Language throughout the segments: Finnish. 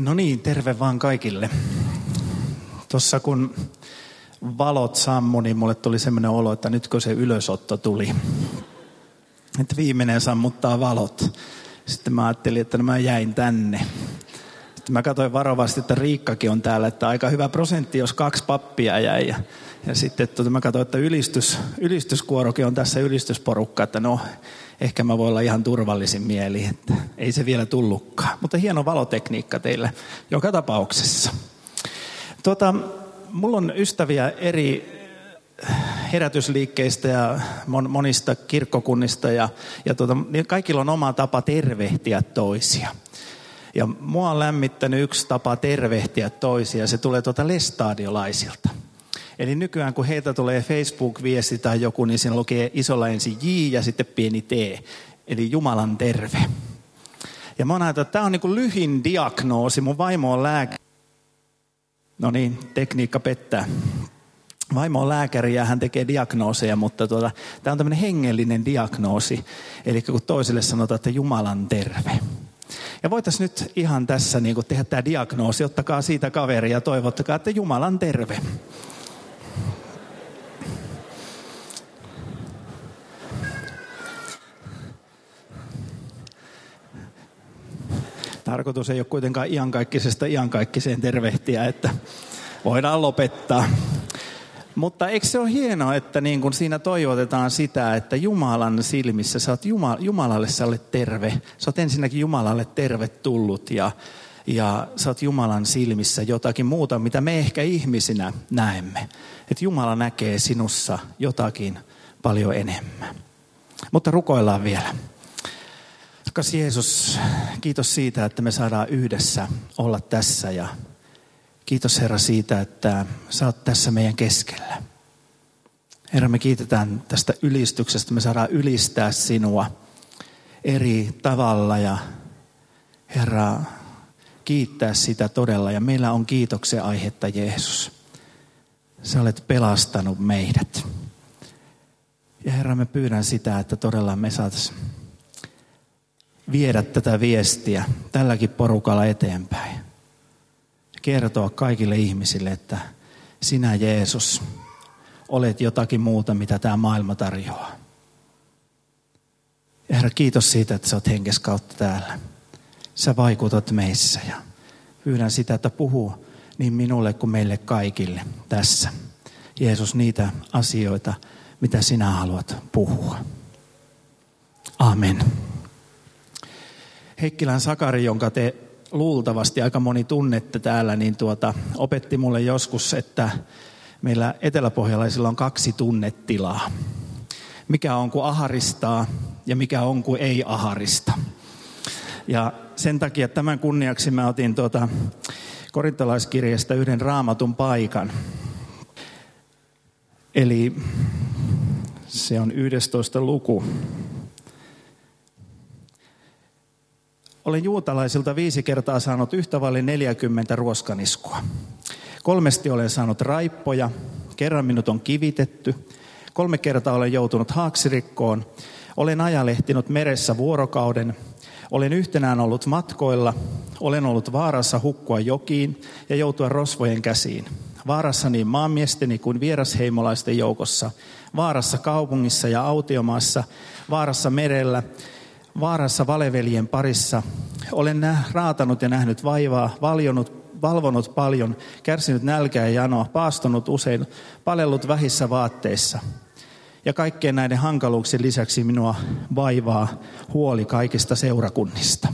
No niin, terve vaan kaikille. Tuossa kun valot sammu, niin mulle tuli semmoinen olo, että nytkö se ylösotto tuli. Että viimeinen sammuttaa valot. Sitten mä ajattelin, että no mä jäin tänne. Sitten mä katsoin varovasti, että Riikkakin on täällä, että aika hyvä prosentti, jos kaksi pappia jäi. Ja, sitten tuota, mä katsoin, että ylistys, ylistyskuorokin on tässä ylistysporukka, että no ehkä mä voin olla ihan turvallisin mieli, että ei se vielä tullutkaan. Mutta hieno valotekniikka teille joka tapauksessa. Tuota, mulla on ystäviä eri herätysliikkeistä ja monista kirkkokunnista ja, ja niin kaikilla on oma tapa tervehtiä toisia. Ja mua on lämmittänyt yksi tapa tervehtiä toisia, se tulee tuota lestadiolaisilta. Eli nykyään kun heiltä tulee Facebook-viesti tai joku, niin siinä lukee isolla ensin J ja sitten pieni T. Eli Jumalan terve. Ja mä oon että tämä on niin kuin lyhin diagnoosi. Mun vaimo on lääkäri. No niin, tekniikka pettää. Vaimo on lääkäri ja hän tekee diagnooseja, mutta tuota, tämä on tämmöinen hengellinen diagnoosi. Eli kun toiselle sanotaan, että Jumalan terve. Ja voitaisiin nyt ihan tässä niin tehdä tämä diagnoosi. Ottakaa siitä kaveria ja toivottakaa, että Jumalan terve. Tarkoitus ei ole kuitenkaan iankaikkisesta iankaikkiseen tervehtiä, että voidaan lopettaa. Mutta eikö se ole hienoa, että niin kun siinä toivotetaan sitä, että Jumalan silmissä sä oot Jumala, Jumalalle sä olet terve. Sä oot ensinnäkin Jumalalle tervetullut ja, ja sä oot Jumalan silmissä jotakin muuta, mitä me ehkä ihmisinä näemme. Että Jumala näkee sinussa jotakin paljon enemmän. Mutta rukoillaan vielä. Rakas Jeesus, kiitos siitä, että me saadaan yhdessä olla tässä ja kiitos Herra siitä, että sä oot tässä meidän keskellä. Herra, me kiitetään tästä ylistyksestä. Me saadaan ylistää sinua eri tavalla ja Herra, kiittää sitä todella. Ja meillä on kiitoksen aihetta, Jeesus. Sä olet pelastanut meidät. Ja Herra, me pyydän sitä, että todella me saataisiin viedä tätä viestiä tälläkin porukalla eteenpäin. Kertoa kaikille ihmisille, että sinä Jeesus olet jotakin muuta, mitä tämä maailma tarjoaa. Ja Herra, kiitos siitä, että sä oot henkes kautta täällä. Sä vaikutat meissä ja pyydän sitä, että puhuu niin minulle kuin meille kaikille tässä. Jeesus, niitä asioita, mitä sinä haluat puhua. Amen. Heikkilän Sakari, jonka te luultavasti aika moni tunnette täällä, niin tuota, opetti mulle joskus, että meillä eteläpohjalaisilla on kaksi tunnetilaa. Mikä on kuin aharistaa ja mikä on kuin ei aharista. Ja sen takia tämän kunniaksi mä otin tuota korintalaiskirjasta yhden raamatun paikan. Eli se on 11 luku. Olen juutalaisilta viisi kertaa saanut yhtä vaille 40 ruoskaniskua. Kolmesti olen saanut raippoja, kerran minut on kivitetty, kolme kertaa olen joutunut haaksirikkoon, olen ajalehtinut meressä vuorokauden, olen yhtenään ollut matkoilla, olen ollut vaarassa hukkua jokiin ja joutua rosvojen käsiin. Vaarassa niin maamiesteni kuin vierasheimolaisten joukossa, vaarassa kaupungissa ja autiomaassa, vaarassa merellä, vaarassa valeveljen parissa. Olen nä- raatanut ja nähnyt vaivaa, valjonut, valvonut paljon, kärsinyt nälkää ja janoa, paastonut usein, palellut vähissä vaatteissa. Ja kaikkien näiden hankaluuksien lisäksi minua vaivaa huoli kaikista seurakunnista.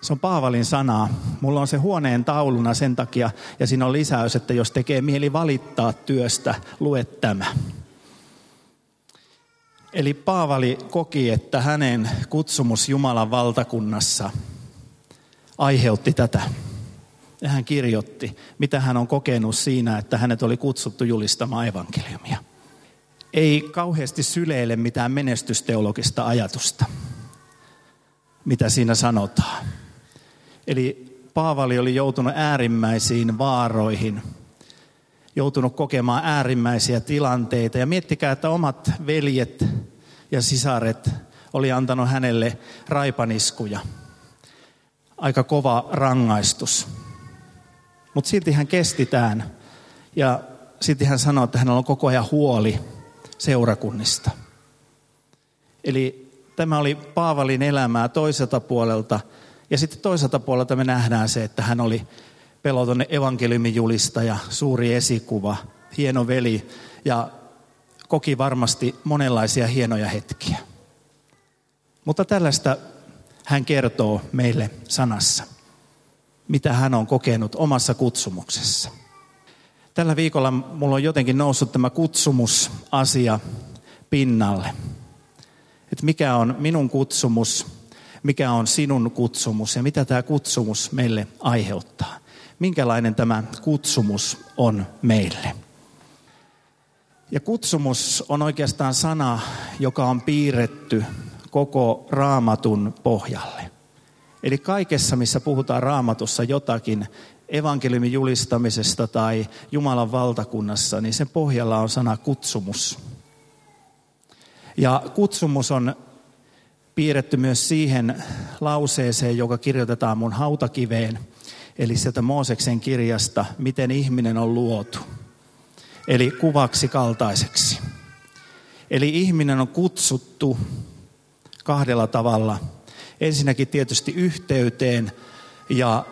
Se on Paavalin sanaa. Mulla on se huoneen tauluna sen takia, ja siinä on lisäys, että jos tekee mieli valittaa työstä, lue tämä. Eli Paavali koki, että hänen kutsumus Jumalan valtakunnassa aiheutti tätä. Ja hän kirjoitti, mitä hän on kokenut siinä, että hänet oli kutsuttu julistamaan evankeliumia. Ei kauheasti syleile mitään menestysteologista ajatusta, mitä siinä sanotaan. Eli Paavali oli joutunut äärimmäisiin vaaroihin – joutunut kokemaan äärimmäisiä tilanteita. Ja miettikää, että omat veljet ja sisaret oli antanut hänelle raipaniskuja. aika kova rangaistus. Mutta silti hän kestitään ja silti hän sanoo, että hänellä on koko ajan huoli seurakunnista. Eli tämä oli Paavalin elämää toiselta puolelta. Ja sitten toiselta puolelta me nähdään se, että hän oli peloton evankeliumin julistaja, suuri esikuva, hieno veli ja koki varmasti monenlaisia hienoja hetkiä. Mutta tällaista hän kertoo meille sanassa, mitä hän on kokenut omassa kutsumuksessa. Tällä viikolla mulla on jotenkin noussut tämä kutsumusasia pinnalle. Että mikä on minun kutsumus, mikä on sinun kutsumus ja mitä tämä kutsumus meille aiheuttaa. Minkälainen tämä kutsumus on meille. Ja kutsumus on oikeastaan sana, joka on piirretty koko raamatun pohjalle. Eli kaikessa, missä puhutaan raamatussa jotakin evankeliumin julistamisesta tai Jumalan valtakunnassa, niin sen pohjalla on sana kutsumus. Ja kutsumus on piirretty myös siihen lauseeseen, joka kirjoitetaan mun hautakiveen, eli sieltä Mooseksen kirjasta, miten ihminen on luotu. Eli kuvaksi kaltaiseksi. Eli ihminen on kutsuttu kahdella tavalla. Ensinnäkin tietysti yhteyteen ja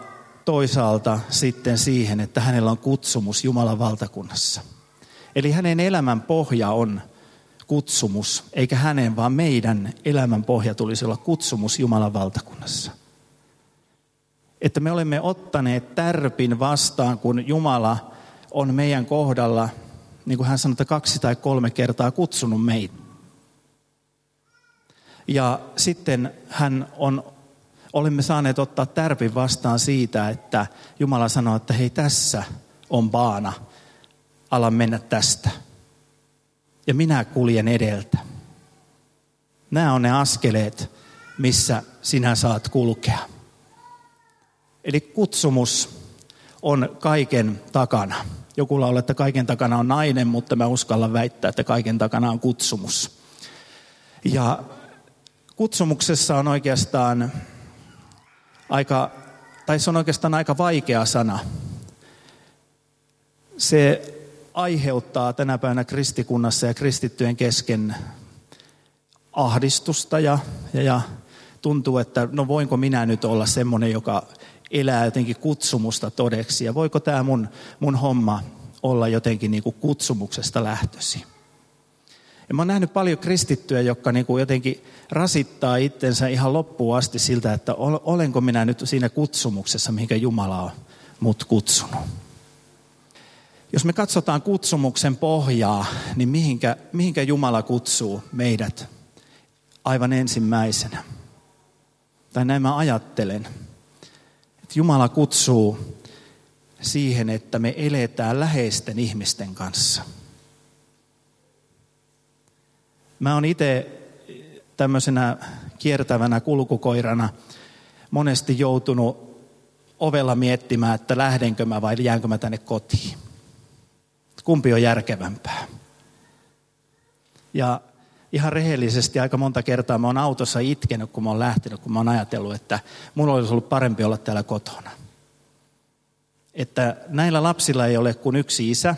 toisaalta sitten siihen, että hänellä on kutsumus Jumalan valtakunnassa. Eli hänen elämän pohja on kutsumus, eikä hänen, vaan meidän elämän pohja tulisi olla kutsumus Jumalan valtakunnassa. Että me olemme ottaneet tärpin vastaan, kun Jumala on meidän kohdalla, niin kuin hän sanoi, että kaksi tai kolme kertaa kutsunut meitä. Ja sitten hän on, olemme saaneet ottaa tärpin vastaan siitä, että Jumala sanoo, että hei tässä on baana, ala mennä tästä. Ja minä kuljen edeltä. Nämä on ne askeleet, missä sinä saat kulkea. Eli kutsumus on kaiken takana. Joku laulaa, että kaiken takana on nainen, mutta mä uskallan väittää, että kaiken takana on kutsumus. Ja kutsumuksessa on oikeastaan aika, tai se on oikeastaan aika vaikea sana. Se aiheuttaa tänä päivänä kristikunnassa ja kristittyjen kesken ahdistusta ja, ja, ja tuntuu, että no voinko minä nyt olla semmoinen, joka elää jotenkin kutsumusta todeksi ja voiko tämä mun, mun homma olla jotenkin niin kuin kutsumuksesta lähtösi. Ja mä oon nähnyt paljon kristittyjä, jotka niin kuin jotenkin rasittaa itsensä ihan loppuun asti siltä, että olenko minä nyt siinä kutsumuksessa, mihinkä Jumala on mut kutsunut. Jos me katsotaan kutsumuksen pohjaa, niin mihinkä, mihinkä Jumala kutsuu meidät aivan ensimmäisenä? Tai näin mä ajattelen. Jumala kutsuu siihen, että me eletään läheisten ihmisten kanssa – Mä oon itse tämmöisenä kiertävänä kulkukoirana monesti joutunut ovella miettimään, että lähdenkö mä vai jäänkö mä tänne kotiin. Kumpi on järkevämpää? Ja ihan rehellisesti aika monta kertaa mä oon autossa itkenyt, kun mä oon lähtenyt, kun mä oon ajatellut, että mulla olisi ollut parempi olla täällä kotona. Että näillä lapsilla ei ole kuin yksi isä,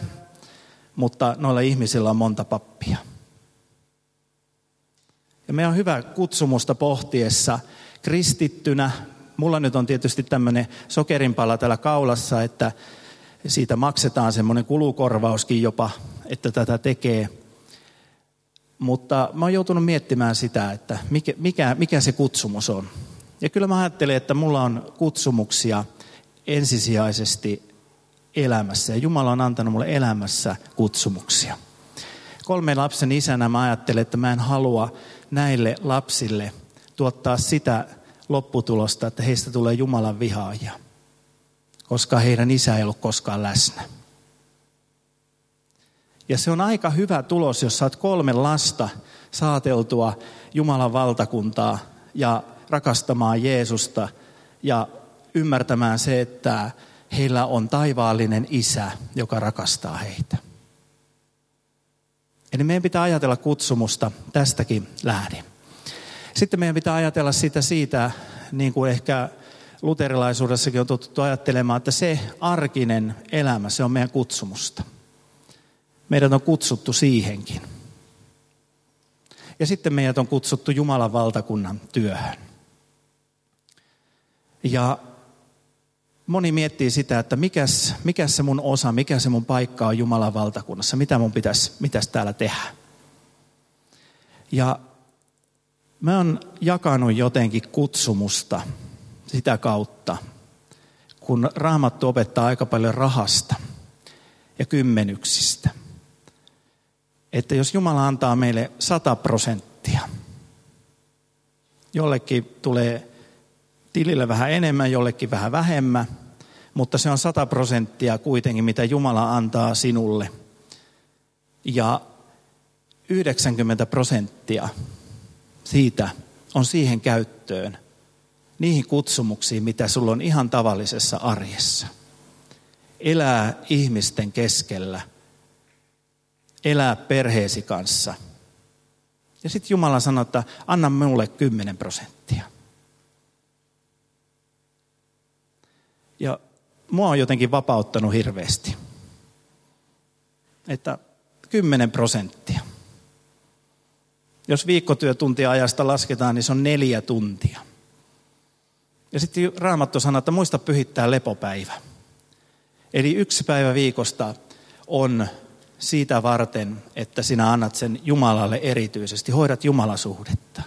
mutta noilla ihmisillä on monta pappia. Ja meidän on hyvä kutsumusta pohtiessa kristittynä. Mulla nyt on tietysti tämmöinen sokerinpala täällä kaulassa, että siitä maksetaan semmoinen kulukorvauskin jopa, että tätä tekee. Mutta mä oon joutunut miettimään sitä, että mikä, mikä, mikä se kutsumus on. Ja kyllä mä ajattelen, että mulla on kutsumuksia ensisijaisesti elämässä. Ja Jumala on antanut mulle elämässä kutsumuksia. Kolmen lapsen isänä mä ajattelen, että mä en halua näille lapsille tuottaa sitä lopputulosta, että heistä tulee Jumalan vihaajia, koska heidän isä ei ollut koskaan läsnä. Ja se on aika hyvä tulos, jos saat kolme lasta saateltua Jumalan valtakuntaa ja rakastamaan Jeesusta ja ymmärtämään se, että heillä on taivaallinen isä, joka rakastaa heitä. Eli meidän pitää ajatella kutsumusta tästäkin lähdin. Sitten meidän pitää ajatella sitä siitä, niin kuin ehkä luterilaisuudessakin on totuttu ajattelemaan, että se arkinen elämä, se on meidän kutsumusta. Meidät on kutsuttu siihenkin. Ja sitten meidät on kutsuttu Jumalan valtakunnan työhön. Ja moni miettii sitä, että mikäs, mikä se mun osa, mikä se mun paikka on Jumalan valtakunnassa, mitä mun pitäisi, mitäs täällä tehdä. Ja mä oon jakanut jotenkin kutsumusta sitä kautta, kun Raamattu opettaa aika paljon rahasta ja kymmenyksistä. Että jos Jumala antaa meille 100 prosenttia, jollekin tulee tilille vähän enemmän, jollekin vähän vähemmän, mutta se on 100 prosenttia kuitenkin, mitä Jumala antaa sinulle. Ja 90 prosenttia siitä on siihen käyttöön, niihin kutsumuksiin, mitä sulla on ihan tavallisessa arjessa. Elää ihmisten keskellä, elää perheesi kanssa. Ja sitten Jumala sanoo, että anna minulle 10 prosenttia. Ja mua on jotenkin vapauttanut hirveästi. Että 10 prosenttia. Jos viikkotyötuntia ajasta lasketaan, niin se on neljä tuntia. Ja sitten Raamattu sanoo, että muista pyhittää lepopäivä. Eli yksi päivä viikosta on siitä varten, että sinä annat sen Jumalalle erityisesti, hoidat Jumalasuhdetta.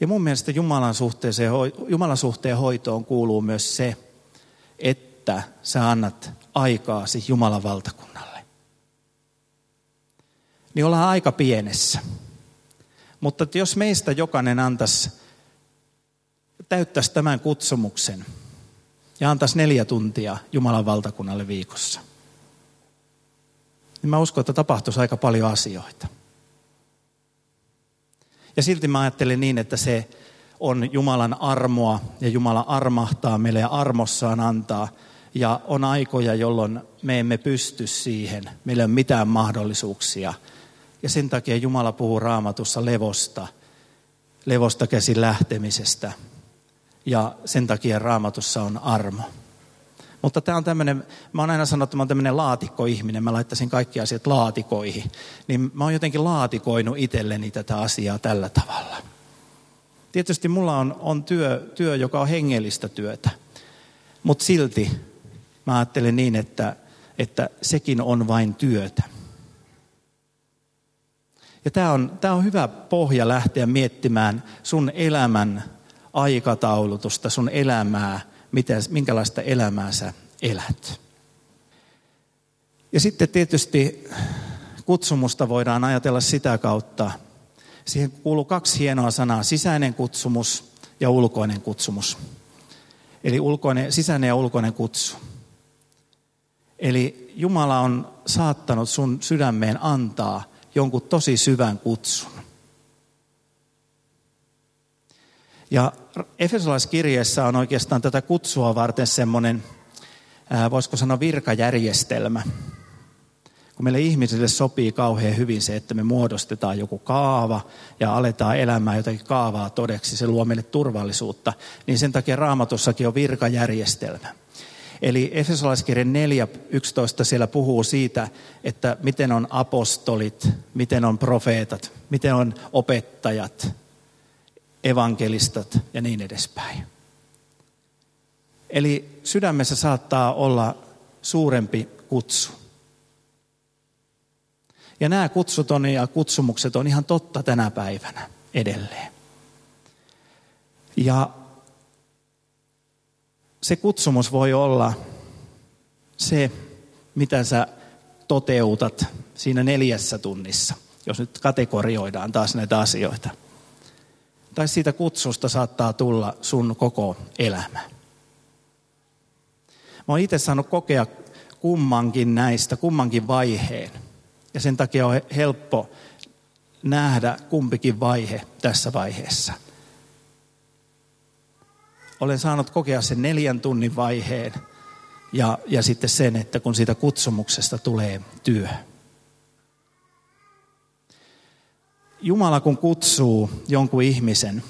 Ja mun mielestä Jumalan, suhteeseen, Jumalan suhteen hoitoon kuuluu myös se, että sä annat aikaasi Jumalan valtakunnalle. Niin ollaan aika pienessä. Mutta jos meistä jokainen antaisi, täyttäisi tämän kutsumuksen ja antaisi neljä tuntia Jumalan valtakunnalle viikossa, niin mä uskon, että tapahtuisi aika paljon asioita. Ja silti mä ajattelin niin, että se on Jumalan armoa ja Jumala armahtaa meille ja armossaan antaa. Ja on aikoja, jolloin me emme pysty siihen, meillä ei ole mitään mahdollisuuksia – ja sen takia Jumala puhuu raamatussa levosta, levosta käsin lähtemisestä. Ja sen takia raamatussa on armo. Mutta tämä on tämmöinen, mä oon aina sanonut, että mä oon tämmöinen laatikkoihminen, mä laittaisin kaikki asiat laatikoihin. Niin mä oon jotenkin laatikoinut itselleni tätä asiaa tällä tavalla. Tietysti mulla on, on työ, työ, joka on hengellistä työtä. Mutta silti mä ajattelen niin, että, että sekin on vain työtä. Ja tämä on, tämä on hyvä pohja lähteä miettimään sun elämän aikataulutusta, sun elämää, mitä, minkälaista elämää sä elät. Ja sitten tietysti kutsumusta voidaan ajatella sitä kautta. Siihen kuuluu kaksi hienoa sanaa, sisäinen kutsumus ja ulkoinen kutsumus. Eli ulkoinen, sisäinen ja ulkoinen kutsu. Eli Jumala on saattanut sun sydämeen antaa jonkun tosi syvän kutsun. Ja Efesolaiskirjeessä on oikeastaan tätä kutsua varten semmoinen, voisiko sanoa virkajärjestelmä. Kun meille ihmisille sopii kauhean hyvin se, että me muodostetaan joku kaava ja aletaan elämään jotakin kaavaa todeksi, se luo meille turvallisuutta, niin sen takia raamatussakin on virkajärjestelmä. Eli Efesolaiskirjan 4.11 siellä puhuu siitä, että miten on apostolit, miten on profeetat, miten on opettajat, evankelistat ja niin edespäin. Eli sydämessä saattaa olla suurempi kutsu. Ja nämä kutsut on ja kutsumukset on ihan totta tänä päivänä edelleen. Ja se kutsumus voi olla se, mitä sä toteutat siinä neljässä tunnissa, jos nyt kategorioidaan taas näitä asioita. Tai siitä kutsusta saattaa tulla sun koko elämä. Mä oon itse saanut kokea kummankin näistä, kummankin vaiheen. Ja sen takia on helppo nähdä kumpikin vaihe tässä vaiheessa – olen saanut kokea sen neljän tunnin vaiheen ja, ja sitten sen, että kun siitä kutsumuksesta tulee työ. Jumala kun kutsuu jonkun ihmisen,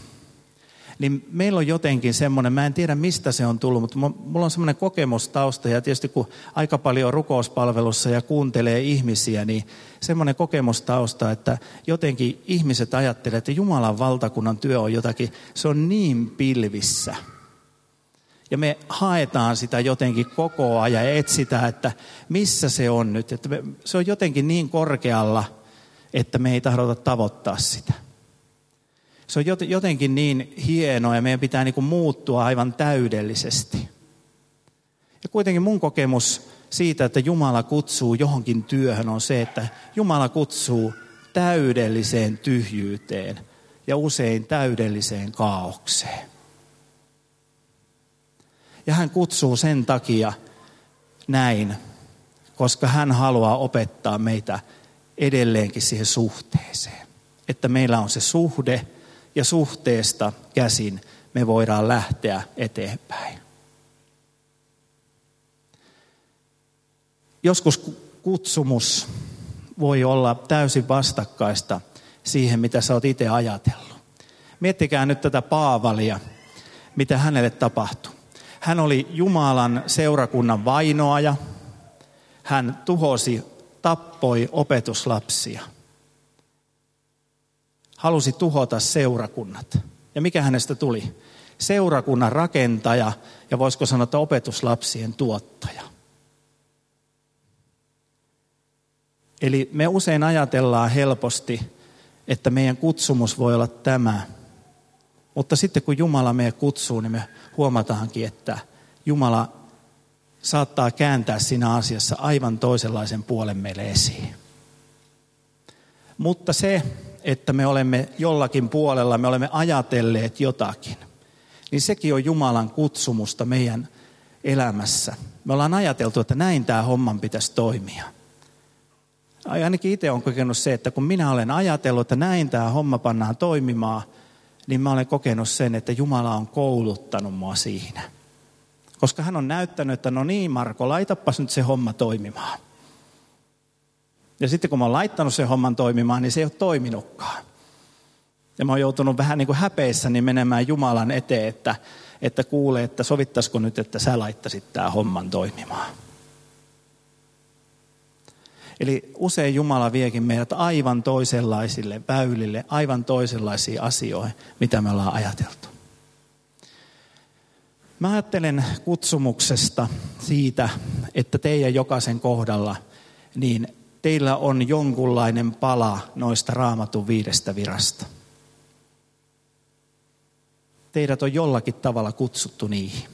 niin meillä on jotenkin semmoinen, mä en tiedä mistä se on tullut, mutta mulla on semmoinen kokemustausta ja tietysti kun aika paljon on rukouspalvelussa ja kuuntelee ihmisiä, niin semmoinen kokemustausta, että jotenkin ihmiset ajattelee, että Jumalan valtakunnan työ on jotakin, se on niin pilvissä. Ja me haetaan sitä jotenkin koko ajan ja etsitään, että missä se on nyt. Että me, se on jotenkin niin korkealla, että me ei tahdota tavoittaa sitä se on jotenkin niin hienoa ja meidän pitää niin kuin muuttua aivan täydellisesti. Ja kuitenkin mun kokemus siitä, että Jumala kutsuu johonkin työhön on se, että Jumala kutsuu täydelliseen tyhjyyteen ja usein täydelliseen kaaukseen. Ja hän kutsuu sen takia näin, koska hän haluaa opettaa meitä edelleenkin siihen suhteeseen. Että meillä on se suhde, ja suhteesta käsin me voidaan lähteä eteenpäin. Joskus kutsumus voi olla täysin vastakkaista siihen, mitä sä oot itse ajatellut. Miettikää nyt tätä Paavalia, mitä hänelle tapahtui. Hän oli Jumalan seurakunnan vainoaja. Hän tuhosi, tappoi opetuslapsia – halusi tuhota seurakunnat. Ja mikä hänestä tuli? Seurakunnan rakentaja ja voisiko sanoa, että opetuslapsien tuottaja. Eli me usein ajatellaan helposti, että meidän kutsumus voi olla tämä. Mutta sitten kun Jumala meidän kutsuu, niin me huomataankin, että Jumala saattaa kääntää siinä asiassa aivan toisenlaisen puolen meille esiin. Mutta se, että me olemme jollakin puolella, me olemme ajatelleet jotakin, niin sekin on Jumalan kutsumusta meidän elämässä. Me ollaan ajateltu, että näin tämä homman pitäisi toimia. Ainakin itse olen kokenut se, että kun minä olen ajatellut, että näin tämä homma pannaan toimimaan, niin mä olen kokenut sen, että Jumala on kouluttanut mua siinä. Koska hän on näyttänyt, että no niin Marko, laitapas nyt se homma toimimaan. Ja sitten kun mä oon laittanut sen homman toimimaan, niin se ei ole toiminutkaan. Ja mä oon joutunut vähän niin kuin häpeissäni menemään Jumalan eteen, että, että kuulee, että sovittaisiko nyt, että sä laittasit tämän homman toimimaan. Eli usein Jumala viekin meidät aivan toisenlaisille väylille, aivan toisenlaisiin asioihin, mitä me ollaan ajateltu. Mä ajattelen kutsumuksesta siitä, että teidän jokaisen kohdalla, niin teillä on jonkunlainen pala noista raamatun viidestä virasta. Teidät on jollakin tavalla kutsuttu niihin.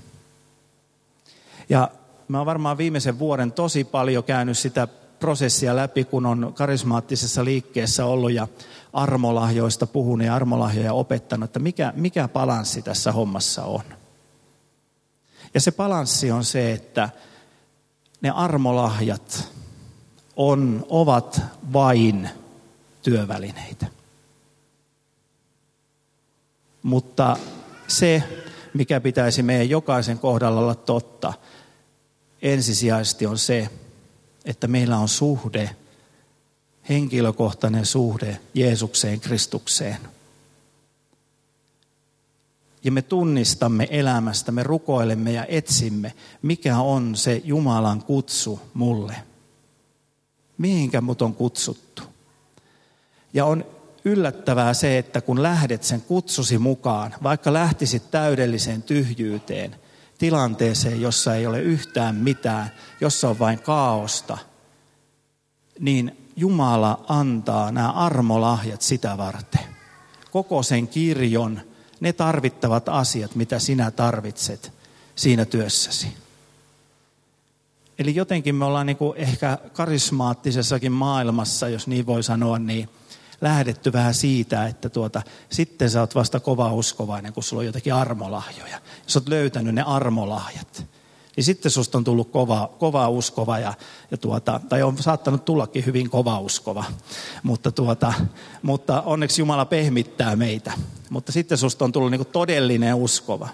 Ja mä oon varmaan viimeisen vuoden tosi paljon käynyt sitä prosessia läpi, kun on karismaattisessa liikkeessä ollut ja armolahjoista puhunut ja armolahjoja opettanut, että mikä, mikä balanssi tässä hommassa on. Ja se balanssi on se, että ne armolahjat, on, ovat vain työvälineitä. Mutta se, mikä pitäisi meidän jokaisen kohdalla olla totta, ensisijaisesti on se, että meillä on suhde, henkilökohtainen suhde Jeesukseen, Kristukseen. Ja me tunnistamme elämästä, me rukoilemme ja etsimme, mikä on se Jumalan kutsu mulle – mihinkä mut on kutsuttu. Ja on yllättävää se, että kun lähdet sen kutsusi mukaan, vaikka lähtisit täydelliseen tyhjyyteen, tilanteeseen, jossa ei ole yhtään mitään, jossa on vain kaaosta, niin Jumala antaa nämä armolahjat sitä varten. Koko sen kirjon, ne tarvittavat asiat, mitä sinä tarvitset siinä työssäsi. Eli jotenkin me ollaan niin kuin ehkä karismaattisessakin maailmassa, jos niin voi sanoa, niin lähdetty vähän siitä, että tuota, sitten sä oot vasta kova uskovainen, kun sulla on jotakin armolahjoja. Jos oot löytänyt ne armolahjat, niin sitten susta on tullut kova, kova uskova, ja, ja tuota, tai on saattanut tullakin hyvin kova uskova, mutta, tuota, mutta onneksi Jumala pehmittää meitä. Mutta sitten susta on tullut niin todellinen uskova.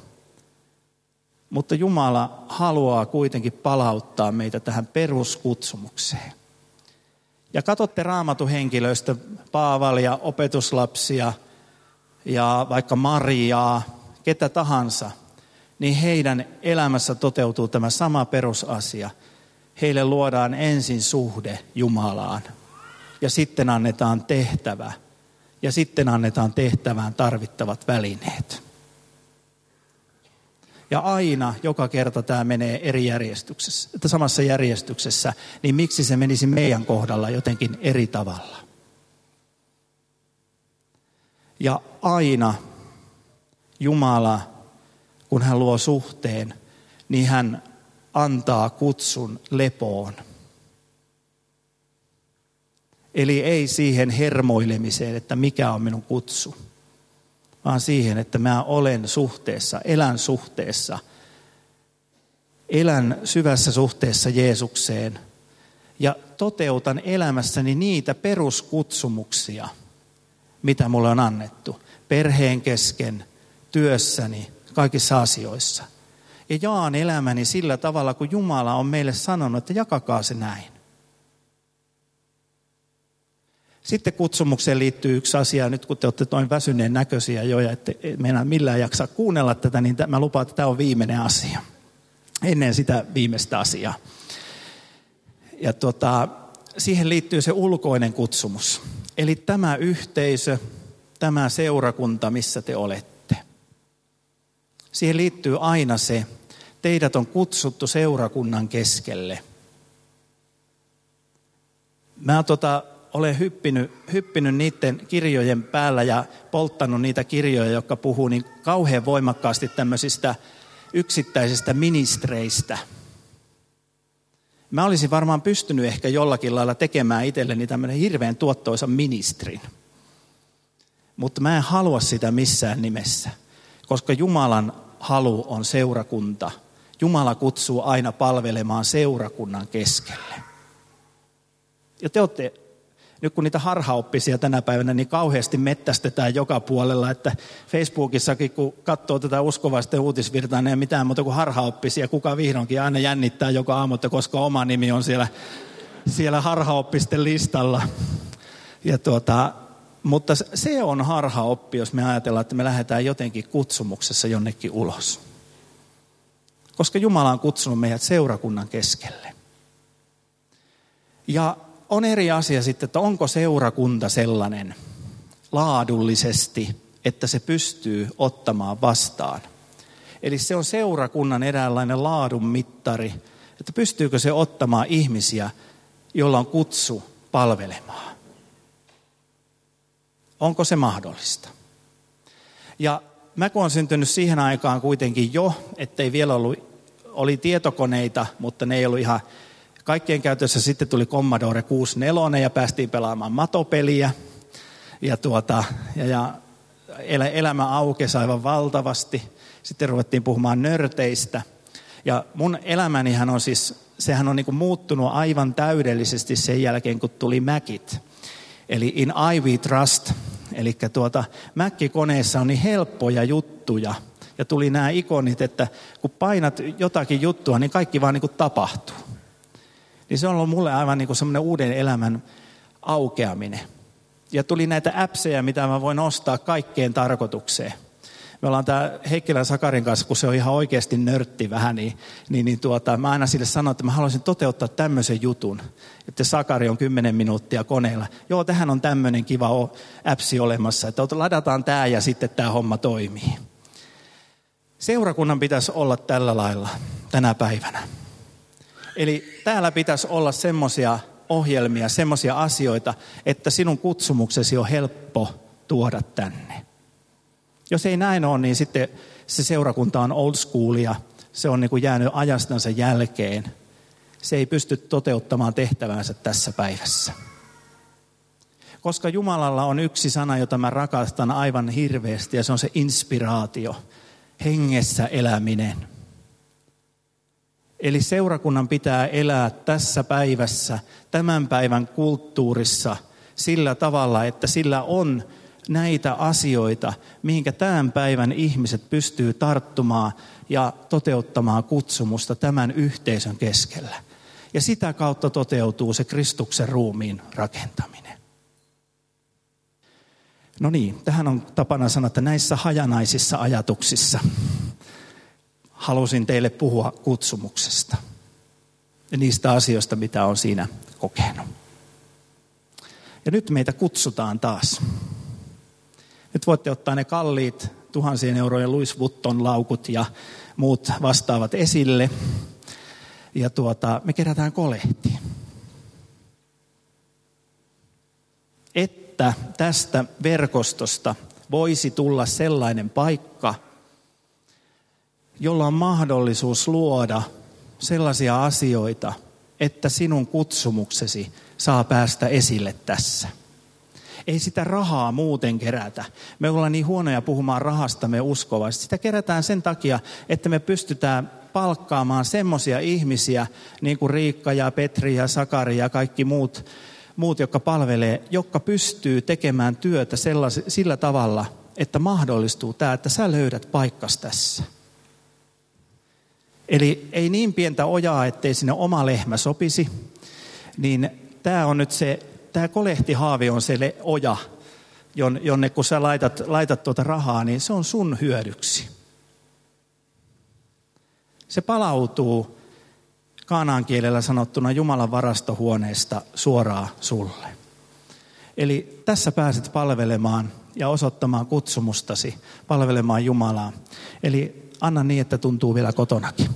Mutta Jumala haluaa kuitenkin palauttaa meitä tähän peruskutsumukseen. Ja katsotte raamatuhenkilöistä, Paavalia, opetuslapsia ja vaikka Mariaa, ketä tahansa, niin heidän elämässä toteutuu tämä sama perusasia. Heille luodaan ensin suhde Jumalaan ja sitten annetaan tehtävä ja sitten annetaan tehtävään tarvittavat välineet. Ja aina, joka kerta tämä menee eri järjestyksessä, että samassa järjestyksessä, niin miksi se menisi meidän kohdalla jotenkin eri tavalla? Ja aina Jumala, kun hän luo suhteen, niin hän antaa kutsun lepoon. Eli ei siihen hermoilemiseen, että mikä on minun kutsu, vaan siihen, että mä olen suhteessa, elän suhteessa, elän syvässä suhteessa Jeesukseen ja toteutan elämässäni niitä peruskutsumuksia, mitä mulle on annettu perheen kesken, työssäni, kaikissa asioissa. Ja jaan elämäni sillä tavalla, kun Jumala on meille sanonut, että jakakaa se näin. Sitten kutsumukseen liittyy yksi asia, nyt kun te olette noin väsyneen näköisiä jo ja ette meinaa millään jaksaa kuunnella tätä, niin mä lupaan, että tämä on viimeinen asia. Ennen sitä viimeistä asiaa. Ja tota, siihen liittyy se ulkoinen kutsumus. Eli tämä yhteisö, tämä seurakunta, missä te olette. Siihen liittyy aina se, teidät on kutsuttu seurakunnan keskelle. Mä tota, olen hyppinyt, hyppinyt niiden kirjojen päällä ja polttanut niitä kirjoja, jotka puhuu niin kauhean voimakkaasti tämmöisistä yksittäisistä ministreistä. Mä olisin varmaan pystynyt ehkä jollakin lailla tekemään itselleni tämmöinen hirveän tuottoisa ministrin. Mutta mä en halua sitä missään nimessä, koska Jumalan halu on seurakunta. Jumala kutsuu aina palvelemaan seurakunnan keskelle. Ja te olette nyt kun niitä harhaoppisia tänä päivänä niin kauheasti mettästetään joka puolella, että Facebookissakin kun katsoo tätä uskovaisten uutisvirtaa, niin ei mitään muuta kuin harhaoppisia. Kuka vihdoinkin aina jännittää joka aamu, että koska oma nimi on siellä, siellä harhaoppisten listalla. Ja tuota, mutta se on harhaoppi, jos me ajatellaan, että me lähdetään jotenkin kutsumuksessa jonnekin ulos. Koska Jumala on kutsunut meidät seurakunnan keskelle. Ja on eri asia sitten, että onko seurakunta sellainen laadullisesti, että se pystyy ottamaan vastaan. Eli se on seurakunnan eräänlainen laadun mittari, että pystyykö se ottamaan ihmisiä, joilla on kutsu palvelemaan. Onko se mahdollista? Ja mä kun olen syntynyt siihen aikaan kuitenkin jo, ettei vielä ollut, oli tietokoneita, mutta ne ei ollut ihan Kaikkien käytössä sitten tuli Commodore 64 ja päästiin pelaamaan matopeliä. Ja, tuota, ja, ja elämä aukesi aivan valtavasti. Sitten ruvettiin puhumaan nörteistä. Ja mun elämänihän on siis, sehän on niin kuin muuttunut aivan täydellisesti sen jälkeen, kun tuli Macit. Eli in I trust. Eli tuota, Mac-koneessa on niin helppoja juttuja. Ja tuli nämä ikonit, että kun painat jotakin juttua, niin kaikki vaan niin kuin tapahtuu niin se on ollut mulle aivan niin kuin semmoinen uuden elämän aukeaminen. Ja tuli näitä appseja, mitä mä voin ostaa kaikkeen tarkoitukseen. Me ollaan tämä Heikkilän Sakarin kanssa, kun se on ihan oikeasti nörtti vähän, niin, niin, niin tuota, mä aina sille sanon, että mä haluaisin toteuttaa tämmöisen jutun. Että Sakari on 10 minuuttia koneella. Joo, tähän on tämmöinen kiva appsi olemassa, että ladataan tämä ja sitten tämä homma toimii. Seurakunnan pitäisi olla tällä lailla tänä päivänä. Eli täällä pitäisi olla semmoisia ohjelmia, semmoisia asioita, että sinun kutsumuksesi on helppo tuoda tänne. Jos ei näin ole, niin sitten se seurakunta on old schoolia, se on niin kuin jäänyt ajastansa jälkeen. Se ei pysty toteuttamaan tehtävänsä tässä päivässä. Koska Jumalalla on yksi sana, jota mä rakastan aivan hirveästi, ja se on se inspiraatio, hengessä eläminen – Eli seurakunnan pitää elää tässä päivässä, tämän päivän kulttuurissa sillä tavalla, että sillä on näitä asioita, mihinkä tämän päivän ihmiset pystyy tarttumaan ja toteuttamaan kutsumusta tämän yhteisön keskellä. Ja sitä kautta toteutuu se Kristuksen ruumiin rakentaminen. No niin, tähän on tapana sanoa, että näissä hajanaisissa ajatuksissa halusin teille puhua kutsumuksesta ja niistä asioista, mitä on siinä kokenut. Ja nyt meitä kutsutaan taas. Nyt voitte ottaa ne kalliit tuhansien eurojen Louis Vuitton laukut ja muut vastaavat esille. Ja tuota, me kerätään kolehti. Että tästä verkostosta voisi tulla sellainen paikka, jolla on mahdollisuus luoda sellaisia asioita, että sinun kutsumuksesi saa päästä esille tässä. Ei sitä rahaa muuten kerätä. Me ollaan niin huonoja puhumaan rahasta me uskovasti. Sitä kerätään sen takia, että me pystytään palkkaamaan semmoisia ihmisiä, niin kuin Riikka ja Petri ja Sakari ja kaikki muut, muut jotka palvelee, jotka pystyy tekemään työtä sellais, sillä tavalla, että mahdollistuu tämä, että sä löydät paikkas tässä. Eli ei niin pientä ojaa, ettei sinne oma lehmä sopisi, niin tämä on nyt se, tämä kolehtihaavi on se oja, jonne kun sä laitat, laitat tuota rahaa, niin se on sun hyödyksi. Se palautuu kaanaan kielellä sanottuna Jumalan varastohuoneesta suoraan sulle. Eli tässä pääset palvelemaan ja osoittamaan kutsumustasi, palvelemaan Jumalaa. Eli anna niin, että tuntuu vielä kotonakin.